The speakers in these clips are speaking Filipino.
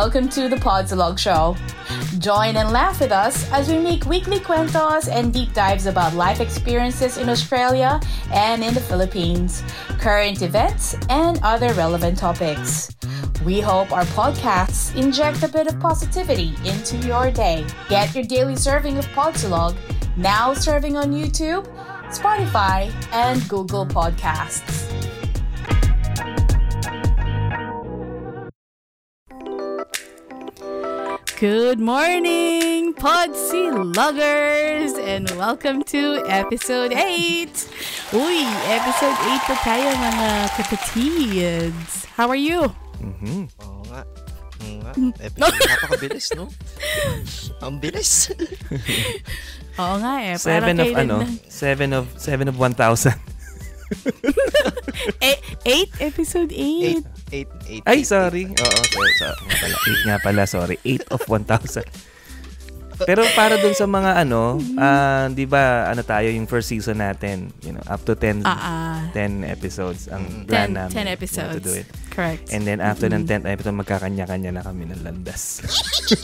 welcome to the Podsalog Show. Join and laugh with us as we make weekly cuentos and deep dives about life experiences in Australia and in the Philippines, current events, and other relevant topics. We hope our podcasts inject a bit of positivity into your day. Get your daily serving of Podsalog, now serving on YouTube, Spotify, and Google Podcasts. Good morning, Podsy Loggers! And welcome to episode 8! Uy, episode 8 na tayo mga kapatids. How are you? Mhm. Oo nga. Oo nga. Episode, napakabilis, no? Ang bilis. Oo nga eh. Seven of ano? lang- Seven of seven of 1,000. Eh, 8? Episode 8. Eight. Eight. Eight. Ay, eight, sorry. Oo, sorry. So, nga pala. Eight nga pala, sorry. Eight of 1,000. Pero para dun sa mga ano, ah, di ba, ano tayo, yung first season natin, you know, up to 10, Ah, ah. 10 episodes ang Mm. plan 10, namin. 10 you know, episodes. To do it. Correct. And then after ng 10th episode, magkakanya-kanya na kami ng landas.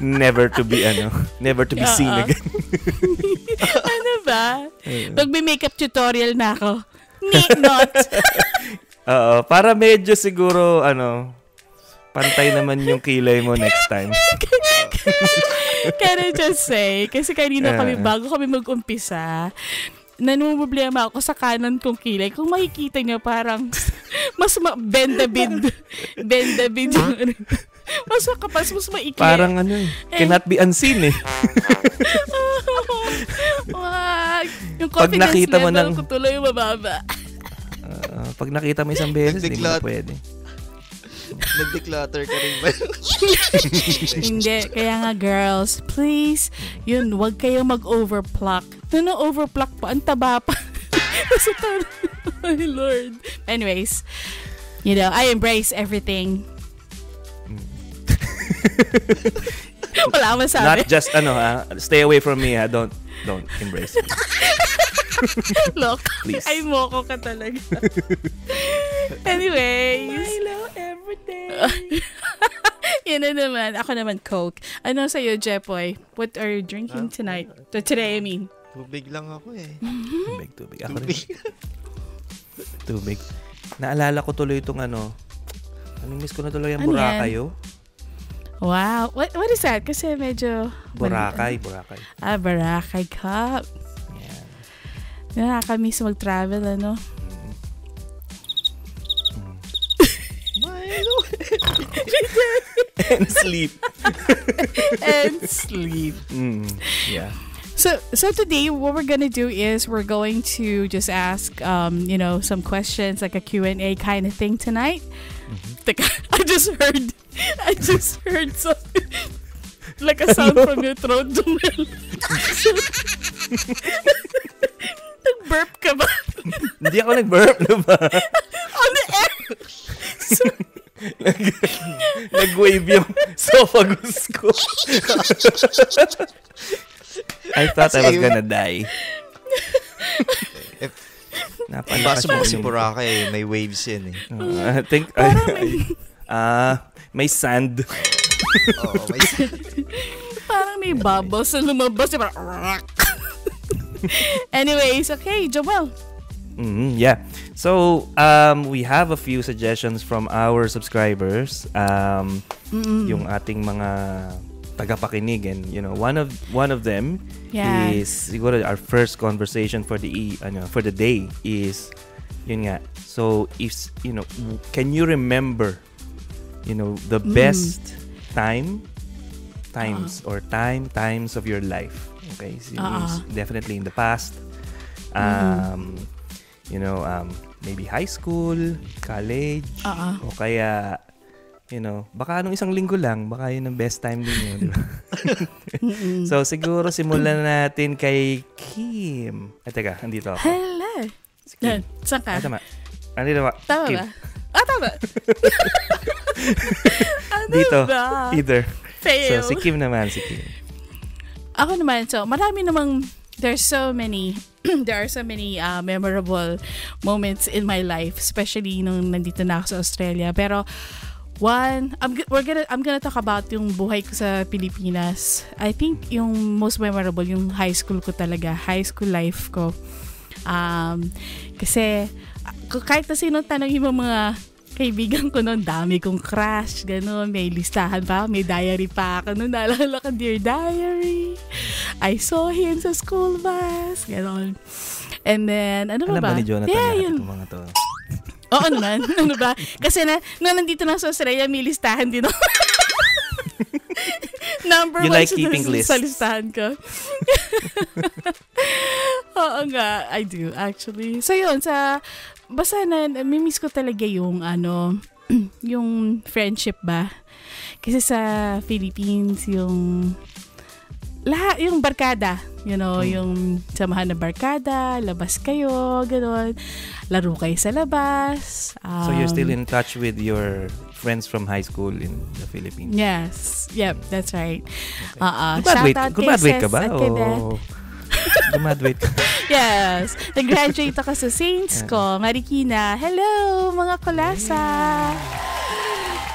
never to be, ano, never to be seen Oo. again. ano ba? Pag may makeup tutorial na ako, not. Oo, para medyo siguro, ano, pantay naman yung kilay mo next time. Can I just say, kasi kanina Ah. kami, bago kami mag-umpisa, nanumblema ako sa kanan kong kilay. Kung makikita niyo, parang mas ma- bendabid. bendabid yung ano. Mas makapas, mas maikli. Parang ano eh, cannot be unseen eh. Wag. Yung Pag confidence nakita mo level ng- ko tuloy mababa. Ah, pag nakita mo isang beses, hindi mo na pwede. Nag-declutter ka rin ba? Hindi. Kaya nga, girls, please, yun, wag kayong mag-overpluck. Ano na overpluck pa? Ang taba pa. Nasa My Lord. Anyways, you know, I embrace everything. Wala akong masabi. Not just ano ha, stay away from me ha, don't don't embrace me. Look, Please. ay moko ka talaga. Anyways. Milo every day. Yan na naman. Ako naman, Coke. Ano sa'yo, Jepoy? What are you drinking tonight? To today, I mean. Tubig lang ako eh. Tubig, tubig. Ako rin, Tubig. tubig. Naalala ko tuloy itong ano, Namimiss ko na tuloy ang Ano Boracay, yan? oh. Wow. What, what is that? Kasi medyo... Boracay, Boracay. Ah, Boracay Cup. Yan. Nakakamiss mag-travel, ano? Milo. And sleep. And sleep. Mm, yeah. So, so today, what we're gonna do is we're going to just ask, um, you know, some questions, like a Q&A kind of thing tonight. Teka, I just heard, I just heard something, like a sound from your throat, Jumel. Nag-burp ka ba? Hindi ako nag-burp, di ba? On the air? So, Nag-wave yung esophagus ko. I thought I was gonna die. If kasi inom ko. Boracay, may waves yan eh. Uh, I think, ah, may sand. Oo, may parang may bubbles na lumabas. Parang, Anyways, okay, Joel. Mhm, yeah. So, um, we have a few suggestions from our subscribers. Um, yung ating mga tagapakinig and you know, one of one of them Yeah. is siguro our first conversation for the ano, for the day is yun nga. So, if you know, can you remember you know, the best time times or time times of your life? Okay? So, Ah, means definitely in the past. Um, you know, um, maybe high school, college, Ah, ah. o kaya, you know, baka anong isang linggo lang, baka yun ang best time din yun, so, siguro simulan natin kay Kim. Ay, teka, andito ako. Hello. Si Kim. Yan, saan ka? Ay, tama. Andito ba? Tama Kim. ba? Ah, tama. ano Dito. ba? Either. Fail. So, si Kim naman, si Kim. Ako naman, so, marami namang, there's so many, there are so many uh, memorable moments in my life, especially nung nandito na ako sa Australia. Pero, One, I'm we're gonna I'm gonna talk about yung buhay ko sa Pilipinas. I think yung most memorable yung high school ko talaga, high school life ko. Um, kasi kahit na sino tanongin mo mga kaibigan ko noon, dami kong crush, gano'n, may listahan pa, may diary pa ako noon, naalala ko, Dear Diary, I saw him sa school bus, gano'n. And then, ano ba Alam ba? ba ni Jonathan yeah, yun. mga to? Oo naman. ano ba? Kasi na, nung nandito na sa Australia, may listahan din ako. Number You one like sa, keeping sa, lists. sa listahan ko. Oo nga, I do actually. So yun, sa, basta na, namimiss ko talaga yung ano, yung friendship ba? Kasi sa Philippines, yung lahat, yung barkada, you know, Hmm. yung samahan na barkada, labas kayo, gano'n, laro kayo sa labas. So you're still um, in touch with your friends from high school in the Philippines? Yes, yep, that's right. Uh-uh. Graduate, Shout out graduate ka ba? at. O graduate ka? Yes. Nag-graduate ako sa Saints ko, Marikina. Hello, mga kulasa.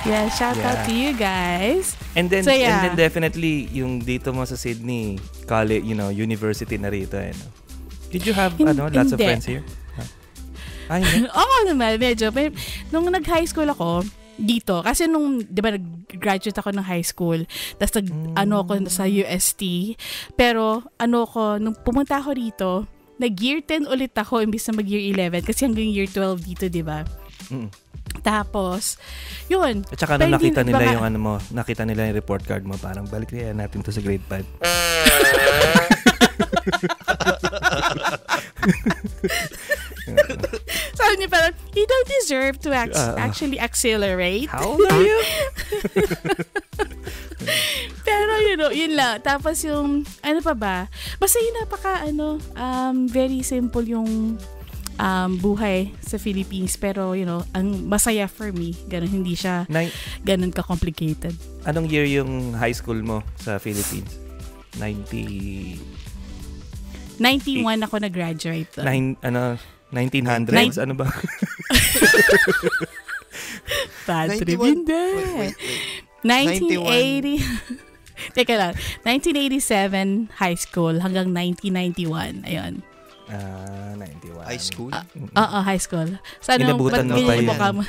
Yeah, shout out Yeah. to you guys. And then, So, yeah. and then definitely, yung dito mo sa Sydney, college, you know, university na rito. Eh, no? Did you have, Hin- ano, lots of friends here? Huh? Ay. Oo naman, medyo. Nung nag-high school ako, dito, kasi nung, di ba, nag-graduate ako ng high school, tapos nag, ano ako sa UST, pero, ano ko, nung pumunta ako rito, nag-year 10 ulit ako, imbis na mag-year 11, kasi hanggang year 12 dito, di ba? Mm. Tapos, yun, At saka nung nakita nila baka- yung ano mo, nakita nila yung report card mo, parang balik kaya natin to sa grade 5. sabi niya parang, you don't deserve to ac- Ah, ah. actually accelerate. How old are you? Pero you know, yun lang. Tapos yung, ano pa ba? Basta yun napaka, ano, um, very simple yung um, buhay sa Philippines. Pero, you know, ang masaya for me. Ganun, hindi siya Nine, ganun ka-complicated. anong year yung high school mo sa Philippines? 90... 91 ako na-graduate. Nine, ano, 1900s? Nine- ano ba? Bad 91 trip hindi. Wait, wait, wait. 1980. Teka lang. 1987 high school hanggang 1991. Ayun. Ah, 91. High school? Oo, high school. So, ano, Inabutan ba't mo pa ganyan yung yan. mukha mo?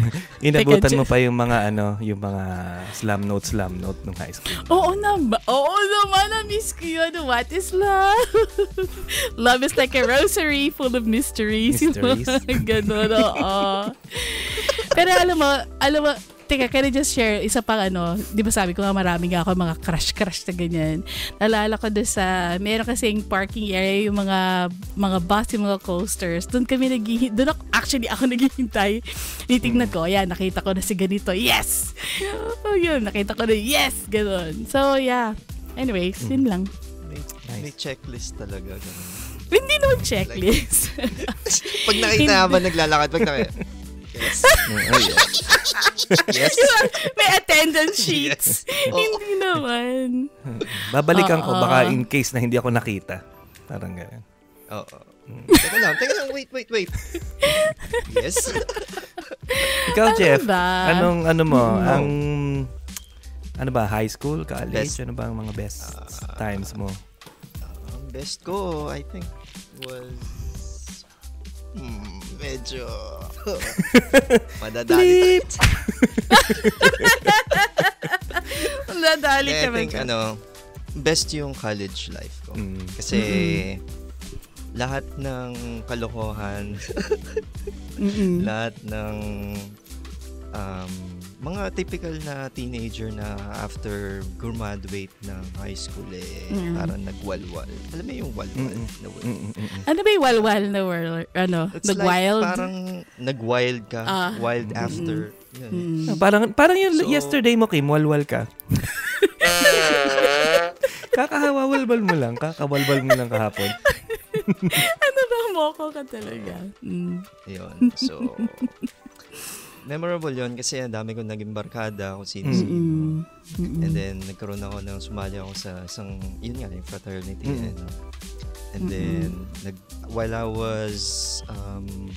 Inabutan mo pa yung mga ano, yung mga slam note, slam note nung high school. Oo naman. Oo naman. Na-miss ko yun. What is love? love is like a rosary full of mysteries. Mysteries. Ganon, oo. Pero alam mo, alam mo, teka, can I just share isa pang ano, di ba sabi ko nga marami nga ako mga crush-crush na ganyan. Nalala ko doon sa, meron kasing parking area yung mga, mga bus, yung mga coasters. Doon kami naghihintay, doon ako, actually ako naghihintay. Nitignan ko, ayan, nakita ko na si ganito, yes! Oh, yun, nakita ko na, yes! Ganon. So, yeah. Anyways, yun lang. May, Nice. may checklist talaga. Ganun. Hindi naman checklist. pag nakita habang naglalakad, pag nakita, yes. Oh, yeah. Yes. May attendance sheets. Oo. Hindi naman. Babalikan ko Oo. baka in case na hindi ako nakita. Parang ganun. Oo. Teka lang, teka lang, wait, wait, wait. Yes. Ikaw, Ano Jeff, ba? anong ano mo, Mm. ang ano ba, high school, college, Best. ano ba ang mga best Ah. times mo? Ang best ko, I think, was... Hmm, medyo... Madadali. Bleep! Nadali I ka ba? think, ano, best yung college life ko. Mm. Kasi, lahat ng kalokohan, lahat ng um, mga typical na teenager na after graduate ng high school eh Mm. parang nagwalwal. Alam mo yung walwal Mm-mm. na word? Mm, mm, mm. Ano ba yung walwal na world? Ano? It's Nag-wild? like parang nag-wild ka, Ah. wild after. Yun. Mm. Ah, parang parang yung So- yesterday mo, Kim, walwal ka. Kakahawalwal mo lang, kakawalwal mo lang kahapon. Ano ba? Moko ka talaga. Mm. Yun. So, memorable yun kasi ang dami kong naging barkada kung sino sino. Mm-mm. Mm-mm. And then, nagkaroon ako ng sumali ako sa isang, yun nga, yung fraternity. Mm. Ano. And then, nag, while I was um,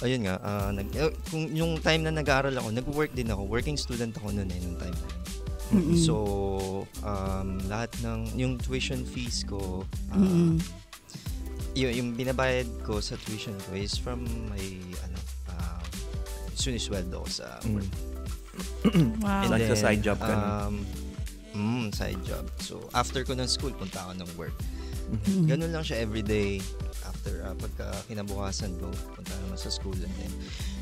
ayun nga, ah, nag, eh, kung yung time na nag-aaral ako, nag-work din ako. Working student ako noon eh, nung time na yun. Mm-mm. So, um, lahat ng, yung tuition fees ko, ah, Mm-mm. yung, yung binabayad ko sa tuition ko is from my, ano, sunisweldo ko sa Mm. work. Wow. And Like sa side job ka? Um, mm, side job. So, after ko ng school, punta ako ng work. Mm. Ganun lang siya everyday. After, uh, pagka kinabukasan ko, punta naman sa school. And then,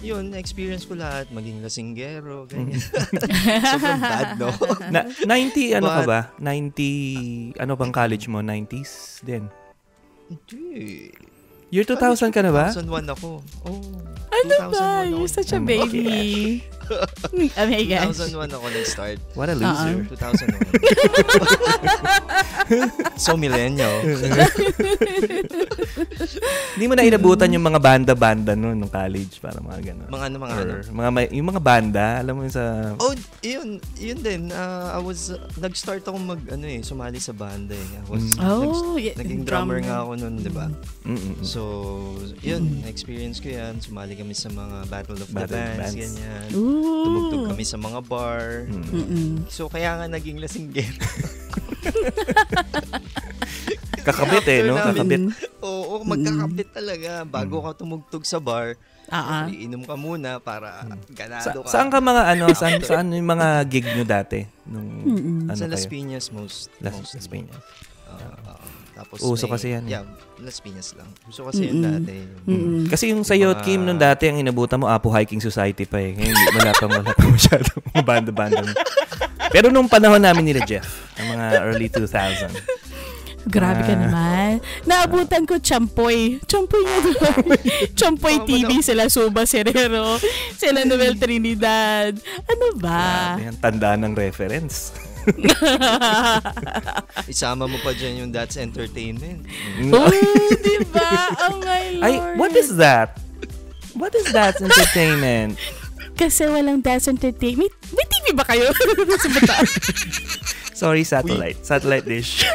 yun, experience ko lahat. Maging lasinggero, ganyan. Sobrang bad, no? Na, 90 ano ka ba? 90 ano bang college mo? 90s din. Hindi. Year 2000 ka na ba? 2001 ako. Oh. Ano 2001 ba? You're such a Oh baby. Gosh. 2001 ako nag-start. What a Uh-uh. loser. 2001. so millennial. Hindi mo na inabutan yung mga banda-banda noon nung college para mga ganun. mga ano, mga ano. Or mga may- yung mga banda, alam mo yun sa Oh, yun, yun din. Uh, I was, uh, nag-start ako mag, ano eh, sumali sa banda eh. I was, Mm. Oh, nag- yeah, naging drummer. drummer nga ako noon, di ba? Mm-mm. So, yun, experience ko yan. Sumali kami sa mga Battle of Battle the Bands, Bands. ganyan. Ooh. Tumugtog kami sa mga bar. Mm. Mm-mm. So, kaya nga naging lasinggero. Kakabit eh, no? After Kakabit. Oo, magkakapit talaga. Bago ka tumugtog sa bar, Ah, ah. iinom ka muna para ganado Sa, ka. saan ka mga ano, saan, saan yung mga gig nyo dati? Nung, Mm-mm. ano sa? Las Piñas most. Las, most Las Piñas. Oo, oo. Tapos Uso may- kasi yan eh. Yeah, Las Piñas lang. Uso kasi yun Mm-mm. dati. Mm-mm. Kasi yung sa Mga- Kim nung dati, ang inabutan mo, Apo Hiking Society pa eh. Ngayon, wala pang wala pang masyado banda-banda. Pero nung panahon namin nila Jeff, ang mga early 2000. Grabe ka Ah. naman. Naabutan ko Champoy. Champoy nga doon. Champoy Oh, TV, sila Suba Serrero, sila Noel Trinidad. Ano ba? Grabe, ang tanda ng reference. Isama mo pa dyan yung That's Entertainment. oh, di ba? Oh my Lord. Ay, what is that? What is that entertainment? Kasi walang dance entertainment. May TV ba kayo? sa Bataan? Sorry, satellite. Satellite dish.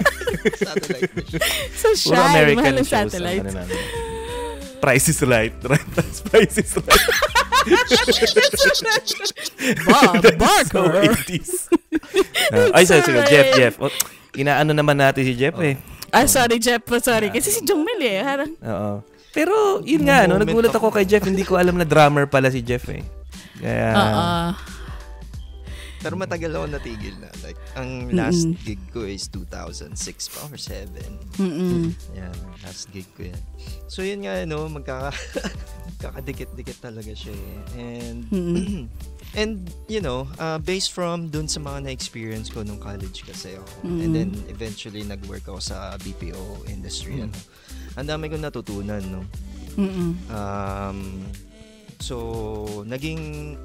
Satellite dish. Puro Shy. American Mahal ang shows. ang satellite. ano namin. Price is right. Price is right. Bob So Barker. 80s. Ah, ay, sorry, alright. Jeff, Jeff. Oh, inaano naman natin si Jeff eh. Ah, sorry, Jeff. Sorry. Kasi si Jongmel eh. Harang, Oo. Pero, yun nga, no, nagulat ako kay Jeff. Hindi ko alam na drummer pala si Jeff eh. Kaya, Oo. Pero matagal ako natigil na. Like, ang last gig ko is 2006 pa or 7. Mm-mm. Yan, last gig ko yan. So yun nga, no, magkaka magkakadikit-dikit talaga siya eh. And, Mm-mm. and you know, uh, based from dun sa mga na-experience ko nung college kasi ako. Mm. And then eventually nag-work ako sa BPO industry. Mm. Ano. Ang dami kong natutunan, no. Mm-mm. Um, so, naging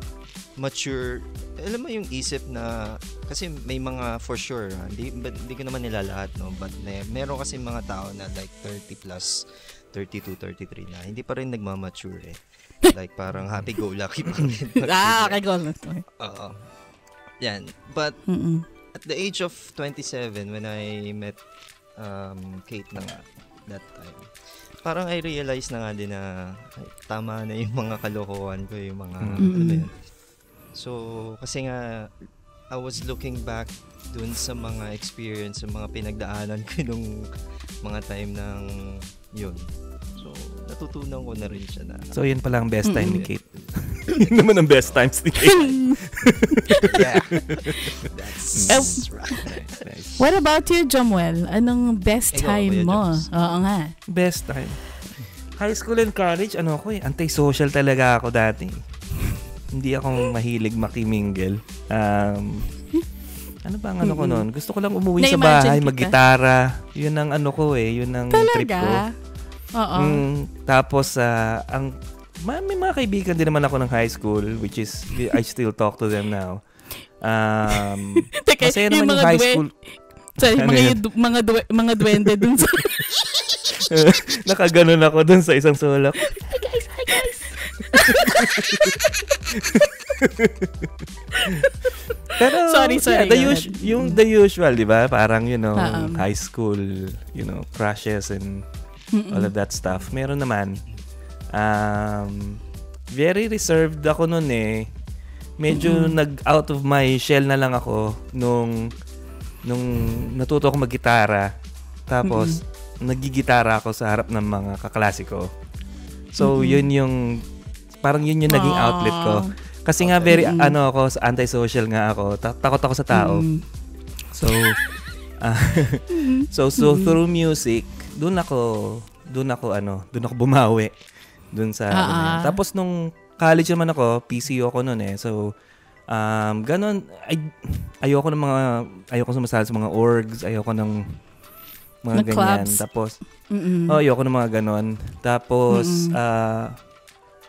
mature. Alam mo yung isip na, kasi may mga for sure, ha, hindi, but, hindi ko naman nila lahat, no? But may, meron kasi mga tao na like 30 plus, 32, 33 na, hindi pa rin nagmamature eh. like parang happy-go-lucky pa rin. ah, okay, go on. Oo. Yan. But Mm-mm. at the age of 27 when I met um, Kate na nga that time parang I realized na nga din na ay, tama na yung mga kalokohan ko yung mga Mm. ano yun. So kasi nga I was looking back dun sa mga experience sa mga pinagdaanan ko nung mga time ng yun so natutunan ko na rin siya na so yun pala ang best time ni Mm. Kate. yun naman ang best times ni Kate. yeah that's Eh, right Nice. What about you, Jomuel? Anong best Ikaw, time mo? Joms. Oo nga. Best time. High school and college, ano ako eh, anti-social talaga ako dati. Hindi ako mahilig makimingle. Um, ano ba ang ano ko noon? Gusto ko lang umuwi sa bahay, kita. maggitara. Yun ang ano ko eh, yun ang trip ko. Talaga? Oo. Mm, tapos, ah, ang ma- may mga kaibigan din naman ako ng high school, which is, I still talk to them now. Um, Teka, masaya yung naman yung mga high dwe- school. Sorry, Ano mga, yun? yu- mga, dwe- mga duwende dun sa... Nakaganon ako dun sa isang sulok. hi guys, hi guys. Pero, Sorry, sorry, yeah, the go us- ahead. yung the usual, di ba? Parang, you know, Um, high school, you know, crushes and Mm-mm. all of that stuff. Meron naman. Um, very reserved ako noon eh. Medyo nag out of my shell na lang ako nung nung natuto ako maggitara. Tapos nagigitara ako sa harap ng mga kaklase ko. So yun yung parang yun yung naging outlet ko. Kasi nga very ano ako antisocial nga ako. Ta- takot ako sa tao. Mm. So ah, so so through music, doon ako doon ako ano, doon ako bumawi doon sa ano na yun. Ah, ah. Tapos nung college naman ako, PCO ako noon eh. So um ganon ay ayoko ng mga ayoko sumasali sa mga orgs, ayoko ng mga Ng ganyan. clubs. Tapos Mm-mm. Oh, ayoko ng mga ganon. Tapos, Mm-mm. ah,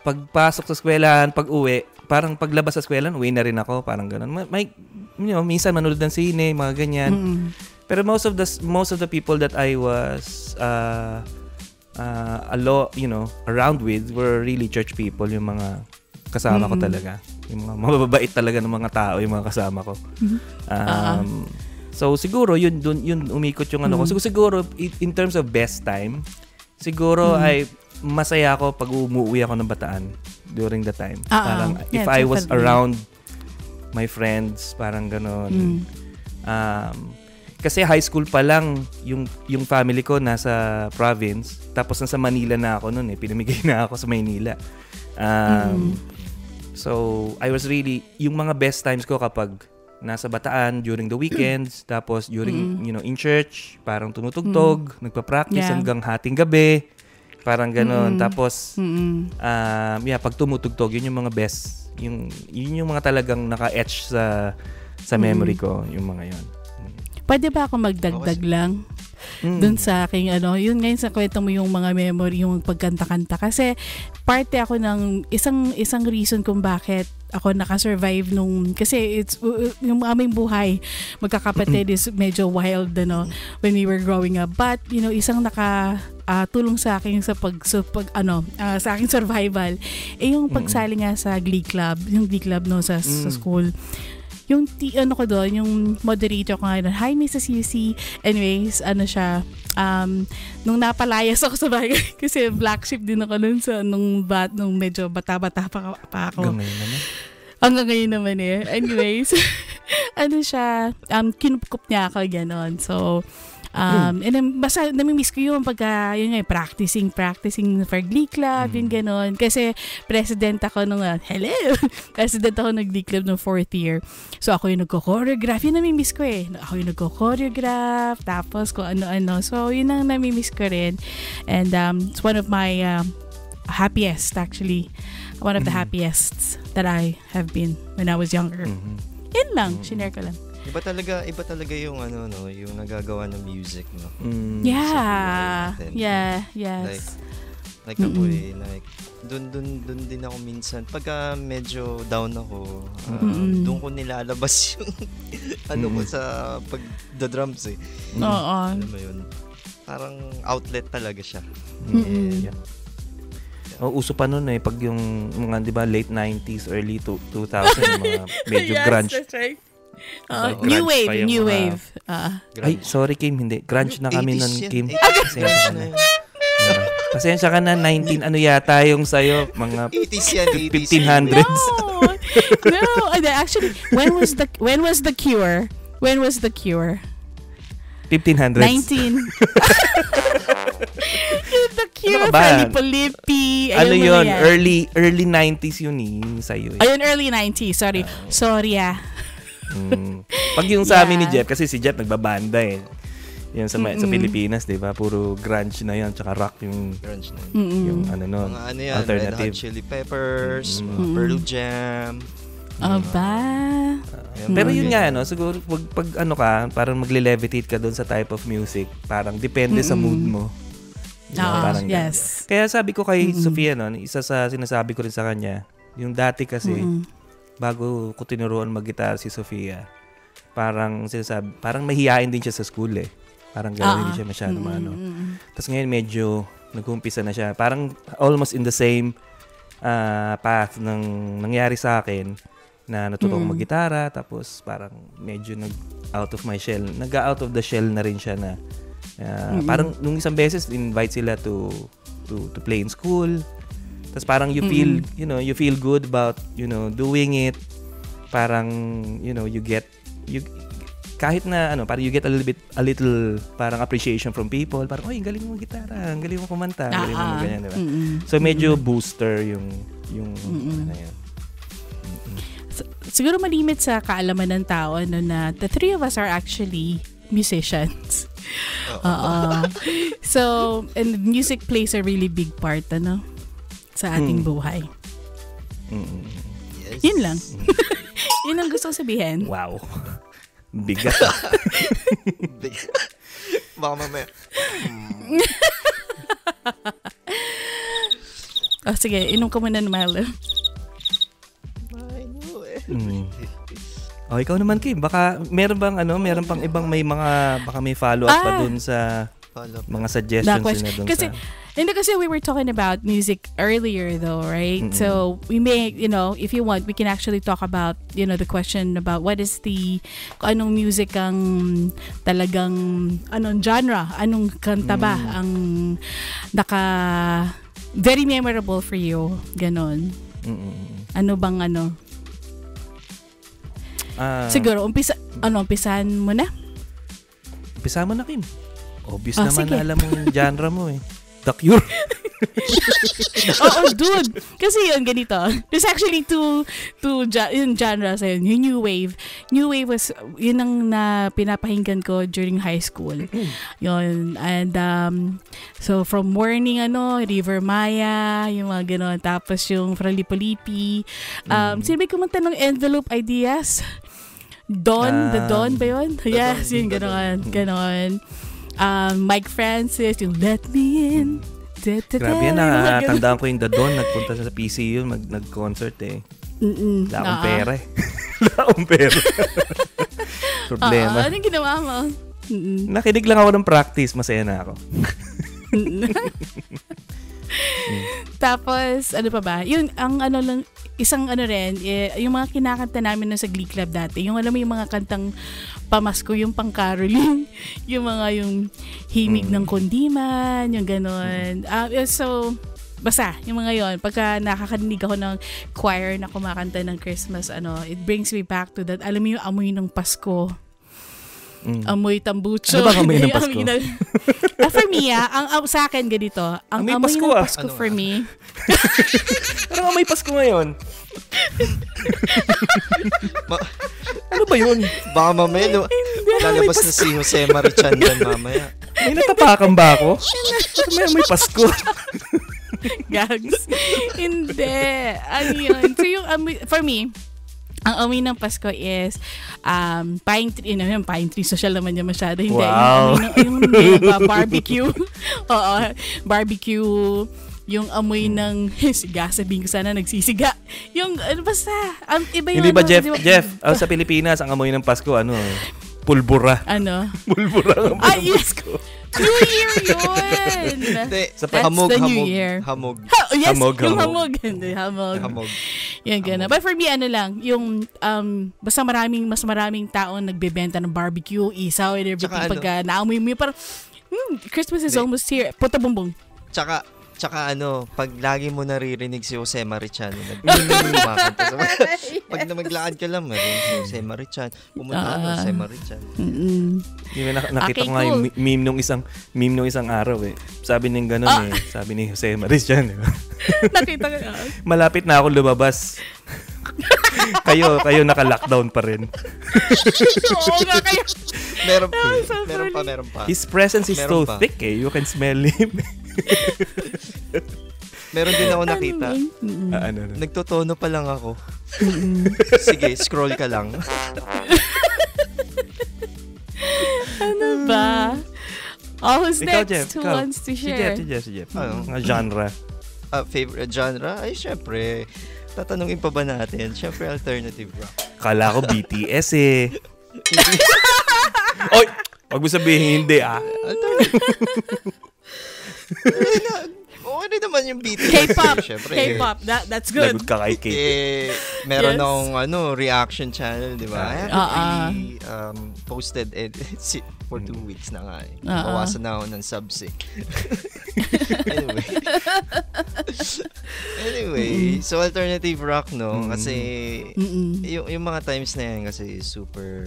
pagpasok sa eskwelahan, pag uwi, parang paglabas sa eskwelahan, uwi na rin ako, parang ganon. May, may you know, minsan manood ng sine, mga ganyan. Mm-mm. Pero most of the most of the people that I was uh, uh, alo, you know, around with were really church people, yung mga kasama ko Mm-mm. talaga. Yung mga mababait talaga ng mga tao, yung mga kasama ko. Ah, Um, so siguro yun dun yun umikot yung ano ko. Mm. So, siguro i- in terms of best time, siguro Mm. ay masaya ako pag umuwi ako ng Bataan during the time. Ah, ah. parang if Yeah, I was definitely. around my friends, parang ganon. Mm. Um, kasi high school pa lang yung yung family ko nasa province tapos nasa Manila na ako noon eh pinamigay na ako sa Maynila. Um, So I was really yung mga best times ko kapag nasa Bataan during the weekends tapos during you know in church parang tumutugtog, nagpa-practice Yeah. hanggang hating gabi. Parang ganon. Mm. Tapos Mm-mm. um, yeah, pag tumutugtog, yun yung mga best. Yung, yun yung mga talagang naka-etch sa sa memory ko, yung mga yun. Pwede ba ako magdagdag lang? Mm. Doon sa aking ano, yun ngayon sa kwento mo yung mga memory, yung pagkanta-kanta. Kasi parte ako ng isang isang reason kung bakit ako nakasurvive nung kasi it's uh, yung aming buhay magkakapatid is medyo wild ano when we were growing up but you know isang naka ah, tulong sa akin sa pag, sa pag ano ah, sa aking survival eh yung pagsali nga sa glee club yung glee club no sa, sa Mm. school yung ti, ano ko doon, yung moderator ko nga doon, Hi Mrs. UC. Anyways, ano siya, um, nung napalayas ako sa bahay, kasi black sheep din ako noon sa, nung, bat, nung medyo bata-bata pa, pa ako. Hanggang ngayon naman. Hanggang ngayon naman eh. Anyways, ano siya, um, kinupkup niya ako, gano'n. So, um, and then, basta namimiss ko yun pagka, yun nga, practicing, practicing for Glee Club, yung gano'n. Kasi, president ako nung, uh, hello, president ako ng Glee Club nung fourth year. So, ako yung nagko-choreograph. Yun namimiss ko eh. Ako yung nagko-choreograph, tapos kung ano-ano. So, yun ang namimiss ko rin. And, um, it's one of my, um, happiest actually. One of the happiest that I have been when I was younger. Mhm. Yun lang, shinare ko lang. Iba talaga, iba talaga yung ano no, yung nagagawa ng music no. Mm. Yeah. natin. Yeah, yes. Like ako Mm-mm. eh, like dun dun dun din ako minsan pagka medyo down ako, ah, Mm-mm. doon ko nilalabas yung ano ko sa pag the drums eh. Mm. Oo. Alam mo yun. Parang outlet talaga siya. Mm-mm. Yeah. Oh, uso pa noon eh pag yung mga 'di ba late 90s, early to 2000 yung mga medyo Yes, grunge. that's right. Grunge new wave, new mga- wave. Ah. Ay, sorry Kim, hindi. Grunge na kami 80s nun, Kim. 80s Pasensya na. Ah, Pasensya ka na, 19 ano yata yung sa'yo, mga 80s yan, 80s. 1500s. No, no. Actually, when was the when was the cure? When was the cure? 1500s. 19. Yung the cure, Ano ka ba? Felipe Lippi. Ano yun? Early early 90s yun eh, sa'yo eh. Ayun, early 90s. Sorry. Sorry ah. Mm. Pag yung sa amin ni Yeah. Jeff, kasi si Jeff nagbabanda eh. Yan sa, sa Mm-mm. Pilipinas, di ba? Puro grunge na yan, tsaka rock yung, Grunge na yun. Mm-mm. yung ano nun. Mga ano yan, Red alternative. Hot Chili Peppers, Mm. mga Pearl Jam. Aba. Ayan, Pero mga yun nga, ganyan. ano, siguro pag, pag ano ka, parang magle-levitate ka doon sa type of music, parang depende sa Mm-mm. mood mo. Di ba? Oo, Parang ganun. yes. Kaya sabi ko kay Mm-mm. Sofia, no, isa sa sinasabi ko rin sa kanya, yung dati kasi, Mm-mm. Bago ko tinuruan mag-guitar si Sofia, parang sinasabi, parang mahihain din siya sa school eh. Parang gano'n Ah, hindi siya masyado mm-mm, maano. mm-mm. Tapos ngayon medyo nag-umpisa na siya. Parang almost in the same ah, path ng nangyari sa akin na natuto Mm. mag-gitara tapos parang medyo nag out of my shell. Nag-out of the shell na rin siya na ah, Mm-mm. parang nung isang beses invite sila to to to play in school. Tapos parang you feel, you know, you feel good about, you know, doing it. Parang, you know, you get, you, kahit na ano, parang you get a little bit, a little parang appreciation from people. Parang, oy, galing mo gitara, ang galing mo kumanta, ang galing mo ganyan, di ba? Mm-mm. So medyo booster yung, yung, Mm-mm. ano yan. S- siguro malimit sa kaalaman ng tao ano, na the three of us are actually musicians. Oo. so, and music plays a really big part, ano, sa ating Hmm. buhay. Mm-mm. Yes. Yun lang. Yun ang gusto ko sabihin. Wow. Bigat. ah. Big- Baka mamaya. Oh, sige, inom ka muna ng Milo. Know eh. Mm. Oh, ikaw naman Kim, baka meron bang ano, meron pang ibang may mga baka may follow up pa Ah. dun sa. Mga suggestions That question. nila dun Kasi, sa hindi kasi we were talking about music earlier though, right? Mm-mm. So, we may, you know, if you want, we can actually talk about, you know, the question about what is the, anong music ang talagang, anong genre, anong kanta ba Mm. ang naka, very memorable for you, ganon. Mm-mm. Ano bang ano? Ah, Siguro, umpisa, ano, umpisahan mo na? Umpisa mo na Kim. Obvious Ah, naman sige. na alam mo yung genre mo eh. The Cure. Oo, dude. Kasi yun, ganito. There's actually two, two yung genres yun. Yung New Wave. New Wave was, yun ang na pinapahinggan ko during high school. Yun. And, um, so from morning, ano, River Maya, yung mga ganon. Tapos yung Fralipolipi. Um, Mm. Sino ba yung kumanta ng Envelope Ideas? Don, the Ah, Don ba yun? Yes, yun, ganon. Ganon. Um, Mike Francis, yung Let Me In. Grabe yan, nakatandaan ko yung The Don. Nagpunta sa PC yun, mag, nag-concert eh. Mm-mm. Oo. pera eh. Wala akong pera. Problema. Oo, anong ginawa mo? Mm-mm. Nakinig lang ako ng practice, masaya na ako. Tapos, ano pa ba? Yun, ang ano lang, isang ano rin, eh, yung mga kinakanta namin nun sa Glee Club dati, yung alam mo yung mga kantang pamasko, yung pang caroling, yung mga yung himig Mm. ng kundiman, yung ganon. Eh, so, basta, yung mga yon pagka nakakarinig ako ng choir na kumakanta ng Christmas, ano, it brings me back to that, alam mo yung amoy ng Pasko, Mm. amoy tambucho. Ano bang amoy ng Pasko? ng- Ah, for me, ah, ang, ang- sa akin ganito, ang Amoy amoy, Pasko, ng ah. Pasko Ano, for ah? me, Parang may Pasko ngayon. Ma- Ano ba yun? baka mamaya lu- lalabas na si Jose Marichan dyan mamaya. May natapakan ba ako? May may Pasko? Gags. Hindi. Ano yun? So yung amoy, for me, ang amoy ng Pasko is um, pine tree, know, yung pine tree, social naman niya masyado. Hindi, Wow. yung, amoy ng, yung hindi, ba, barbecue. Oo, barbecue, yung amoy ng, siga, sabihin ko sana nagsisiga. Yung, ano, basta, um, iba yung Hindi ba ano, Jeff? di Jeff, ah, sa Pilipinas, ang amoy ng Pasko, ano eh, pulbura. Ano? Pulbura ang Ah, ng yes. New Year yun! Hindi, Sa That's hamog, the New hamog, Year. hamog, Ha, oh, yes, Hamog, yung hamog. hamog. Hindi, hamog. hamog. Yung gano'n. But for me, ano lang, yung, um, basta maraming, mas maraming taong nagbebenta ng barbecue, isaw, and everything. Tsaka ano? Pagka naamoy mo yun, parang, hmm, Christmas is Hindi. almost here. Puta bumbong. Tsaka, tsaka ano, pag lagi mo naririnig si Jose Marichan, nag- kumakanta sa Pag na maglakad ka lang, meron si Jose Marichan. Pumunta ka na Jose Marichan. Mm-mm. Yung nak- nakita Okay, ko nga yung cool. meme nung isang meme nung isang araw eh. Sabi ng ganun Ah. eh. Sabi ni Jose Maris dyan. eh. Nakita ko. Malapit na ako lumabas. kayo, kayo naka-lockdown pa rin. Oo nga kayo. Meron, Ah, so meron pa, meron pa. His presence is so Meron pa. thick eh. You can smell him. Meron din ako nakita. Mm-mm. Ah, ano, ano. Nagtotono pa lang ako. Sige, scroll ka lang. Ano ba? Oh, who's Ikaw, next? Jeff. Who ikaw. wants to Si Jeff, share? si Jeff, si Jeff. Ano? Mga genre. Ah, favorite genre? Ay, syempre. Tatanungin pa ba natin? Syempre, alternative rock. Kala ko BTS eh. Oy! Wag mo sabihin hindi ah. Alternative. okay na naman yung BTS. K-pop. Syempre. K-pop. That, that's good. Lagot ka kay Kate. Eh, meron Yes. akong ano, reaction channel, di ba? I haven't Ah, ah. really um, posted it si- for two weeks na nga eh. Ah, ah. Bawasan na ako ng subs eh. anyway. anyway, so alternative rock, no? Kasi Mm-mm. yung, yung mga times na yan kasi super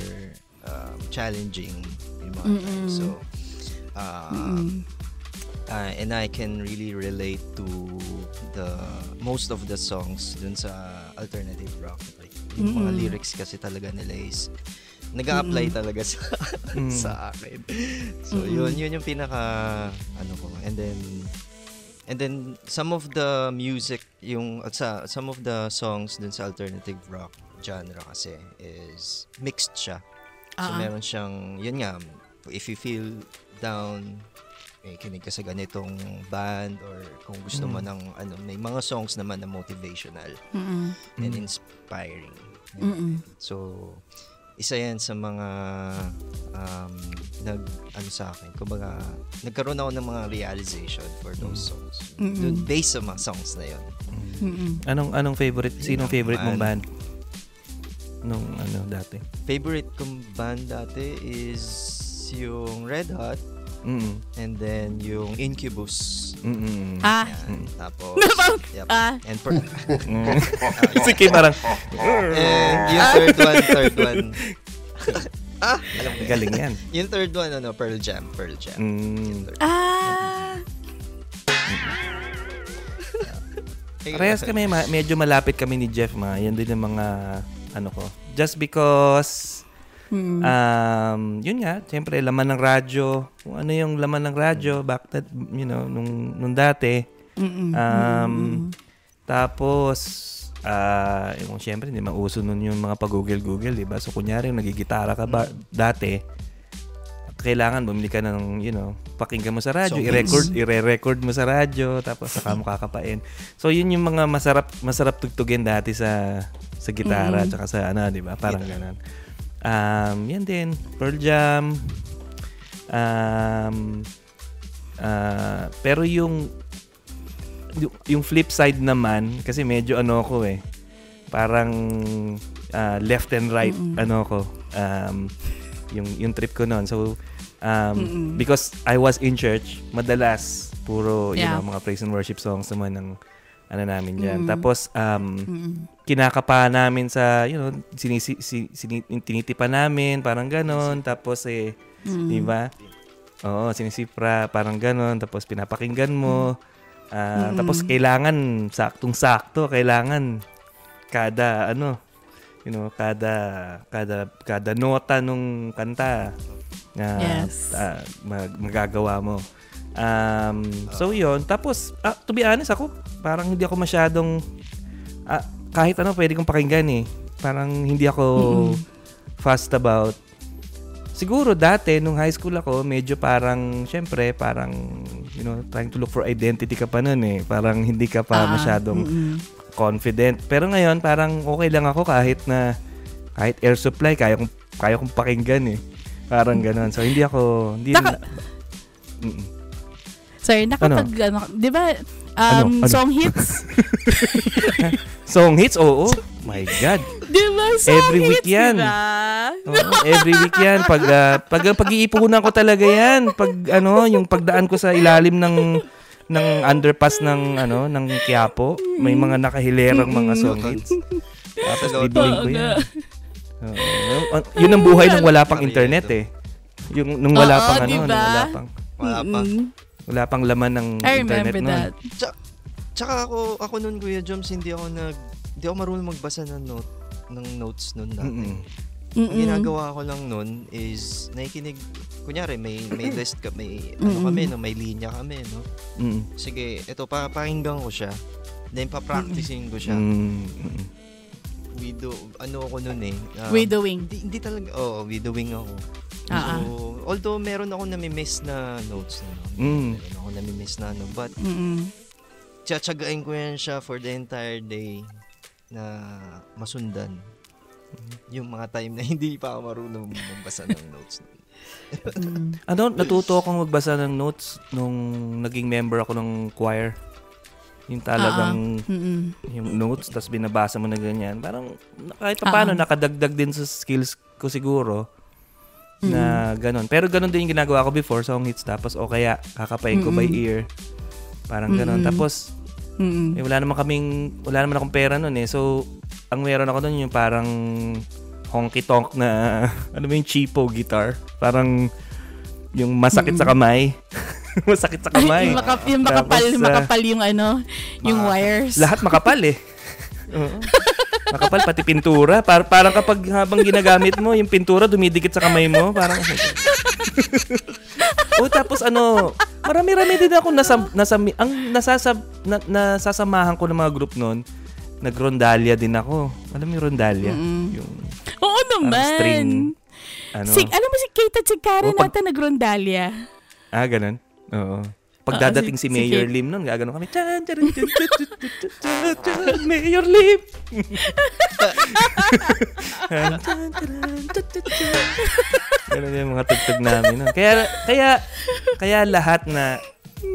um, challenging yung mga Mm-mm. times. So, uh, Mm-mm. Uh, and I can really relate to the most of the songs dun sa alternative rock. Like, yung mga Mm-mm. lyrics kasi talaga nila is nag-a-apply talaga sa Mm. sa akin. So yun yun yung pinaka ano ko and then and then some of the music yung at sa some of the songs dun sa alternative rock genre kasi is mixed siya. So Ah. meron siyang yun nga if you feel down eh, kinig ka sa ganitong band or kung gusto mo ng ano may mga songs naman na motivational Mm-mm. and inspiring. Mm-mm. So, isa yan sa mga um, nag, ano sa akin, kumbaga, nagkaroon ako ng mga realization for those songs. Mm-mm. Dun, based sa mga songs na yun. Mm-mm. Anong anong favorite? Sinong favorite mong Band. band? Nung ano dati? Favorite kong band dati is yung Red Hot Mm. and then yung Incubus. Mm. Ah. Yan. Tapos, yep. Ah. And, per, Mm. Sige, parang and yung third one, third one. ah, alam ko. galing yan. Yung third one, ano, Pearl Jam. Pearl Jam. Yung Mm. third. Ah. Parehas kami, ma- medyo malapit kami ni Jeff, ma. Yan din yung mga, ano ko. Just because, Mm. um, yun nga, siyempre, laman ng radyo. Kung ano yung laman ng radyo, back that, you know, nung, nung dati. Mm-mm. Um, Tapos, ah, yung siyempre, hindi mauso nun yung mga pag-google-google, di ba? So, kunyari, yung nagigitara ka ba dati, kailangan bumili ka ng, you know, pakinggan mo sa radyo, Songs. i-record, i-record mo sa radyo, tapos saka mo kakapain. So, yun yung mga masarap masarap tugtugin dati sa sa gitara, tsaka sa ano, di ba? Parang ganun. Um, yan din, Pearl Jam. Um, ah, pero yung yung- flip side naman kasi medyo ano ko eh parang ah, left and right ano ko um yung yung trip ko noon so um Mm-mm. because I was in church madalas puro you Yeah. know mga praise and worship songs naman ng ano namin diyan Mm. tapos um kinakapa namin sa you know sinisi, si, sini- tinitipa namin parang ganon. Tapos eh Mm. di ba? Oo sinisipra parang ganon. Tapos pinapakinggan mo. Ah, Mm. tapos kailangan saktong sakto kailangan kada ano you know kada kada kada nota nung kanta na Yes. ah, mag- magagawa mo. Um so yon tapos ah, to be honest ako parang hindi ako masyadong ah, kahit ano pwede kong pakinggan eh. Parang hindi ako fast about. Siguro dati nung high school ako medyo parang syempre parang you know trying to look for identity ka pa nun eh. Parang hindi ka pa Ah, masyadong mm-mm. confident. Pero ngayon parang okay lang ako kahit na kahit air supply kaya kong kaya kong pakinggan eh. Parang ganon so hindi ako hindi Taka- na, Mm-mm. Sorry, nakapag, ano, di ba, um, Ano? Ano? song hits? song hits oo my god di ba, song Every week hits, yan. di ba? Oo, every week yan. Pag, ah, pag, pag-iipunan ko talaga yan. Pag, ano, yung pagdaan ko sa ilalim ng ng underpass ng ano ng Quiapo may mga nakahilerang mga song hits tapos bibiling ko yan Oo. yun ang buhay nung wala pang internet eh yung nung wala Oo, pang ano diba? nung wala pang Wala pa. Mm-mm. Wala pang laman ng I internet remember that. Tsaka, tsaka ako, ako nun, Kuya Joms, hindi ako nag, hindi ako marunong magbasa ng note, ng notes nun dati. Mm-mm. Ang Mm-mm. ginagawa ko lang nun is nakikinig, kunyari may may list ka, may ano Mm-mm. kami, no, may linya kami, no. Mm-mm. Sige, ito pa pakinggan ko siya. Then pa-practicing ko siya. Mm-mm. We do, ano ako nun eh. um, Widowing. Hindi, hindi talaga, oo, oh, widowing ako. So, Ah, ah. although meron ako nami-miss na notes na, no? Mm. meron ako nami-miss na ano, but Mm-mm. tsatsagain ko yan siya for the entire day na masundan. Yung mga time na hindi pa ako marunong magbasa ng notes. Mm. Ano, natuto akong magbasa ng notes nung naging member ako ng choir. Yung talagang Mm-mm. yung notes tapos binabasa mo na ganyan. Parang kahit pa paano Ah. nakadagdag din sa skills ko siguro na ganun. Pero ganun din yung ginagawa ko before song hits tapos o kaya kakapain ko by Mm-mm. ear. Parang ganun. Mm-mm. Tapos eh, wala naman kaming wala naman akong pera noon eh. So ang meron ako noon yung parang honky tonk na ano ba yung cheapo guitar. Parang yung masakit sa kamay. masakit sa kamay. yung, makap- yung makapal, Tapos, ah, makapal yung ano, yung Mga- wires. Lahat makapal eh. Oo. Makapal pati pintura. Par parang kapag habang ginagamit mo, yung pintura dumidikit sa kamay mo. Parang... o tapos ano, marami-rami din ako nasa, nasa ang nasasab, na, nasasamahan ko ng mga group noon. Nagrondalia din ako. Alam mo yung rondalia? Yung Oo parang string. naman. Ano? Si, alam mo si Kate at si Karen Oo, pag- nagrondalia. Ah, ganun? Oo. Pagdadating si Mayor Lim nun, gagano kami. Mayor Lim! Ganun yung mga tugtog namin. No? Kaya, kaya, kaya lahat na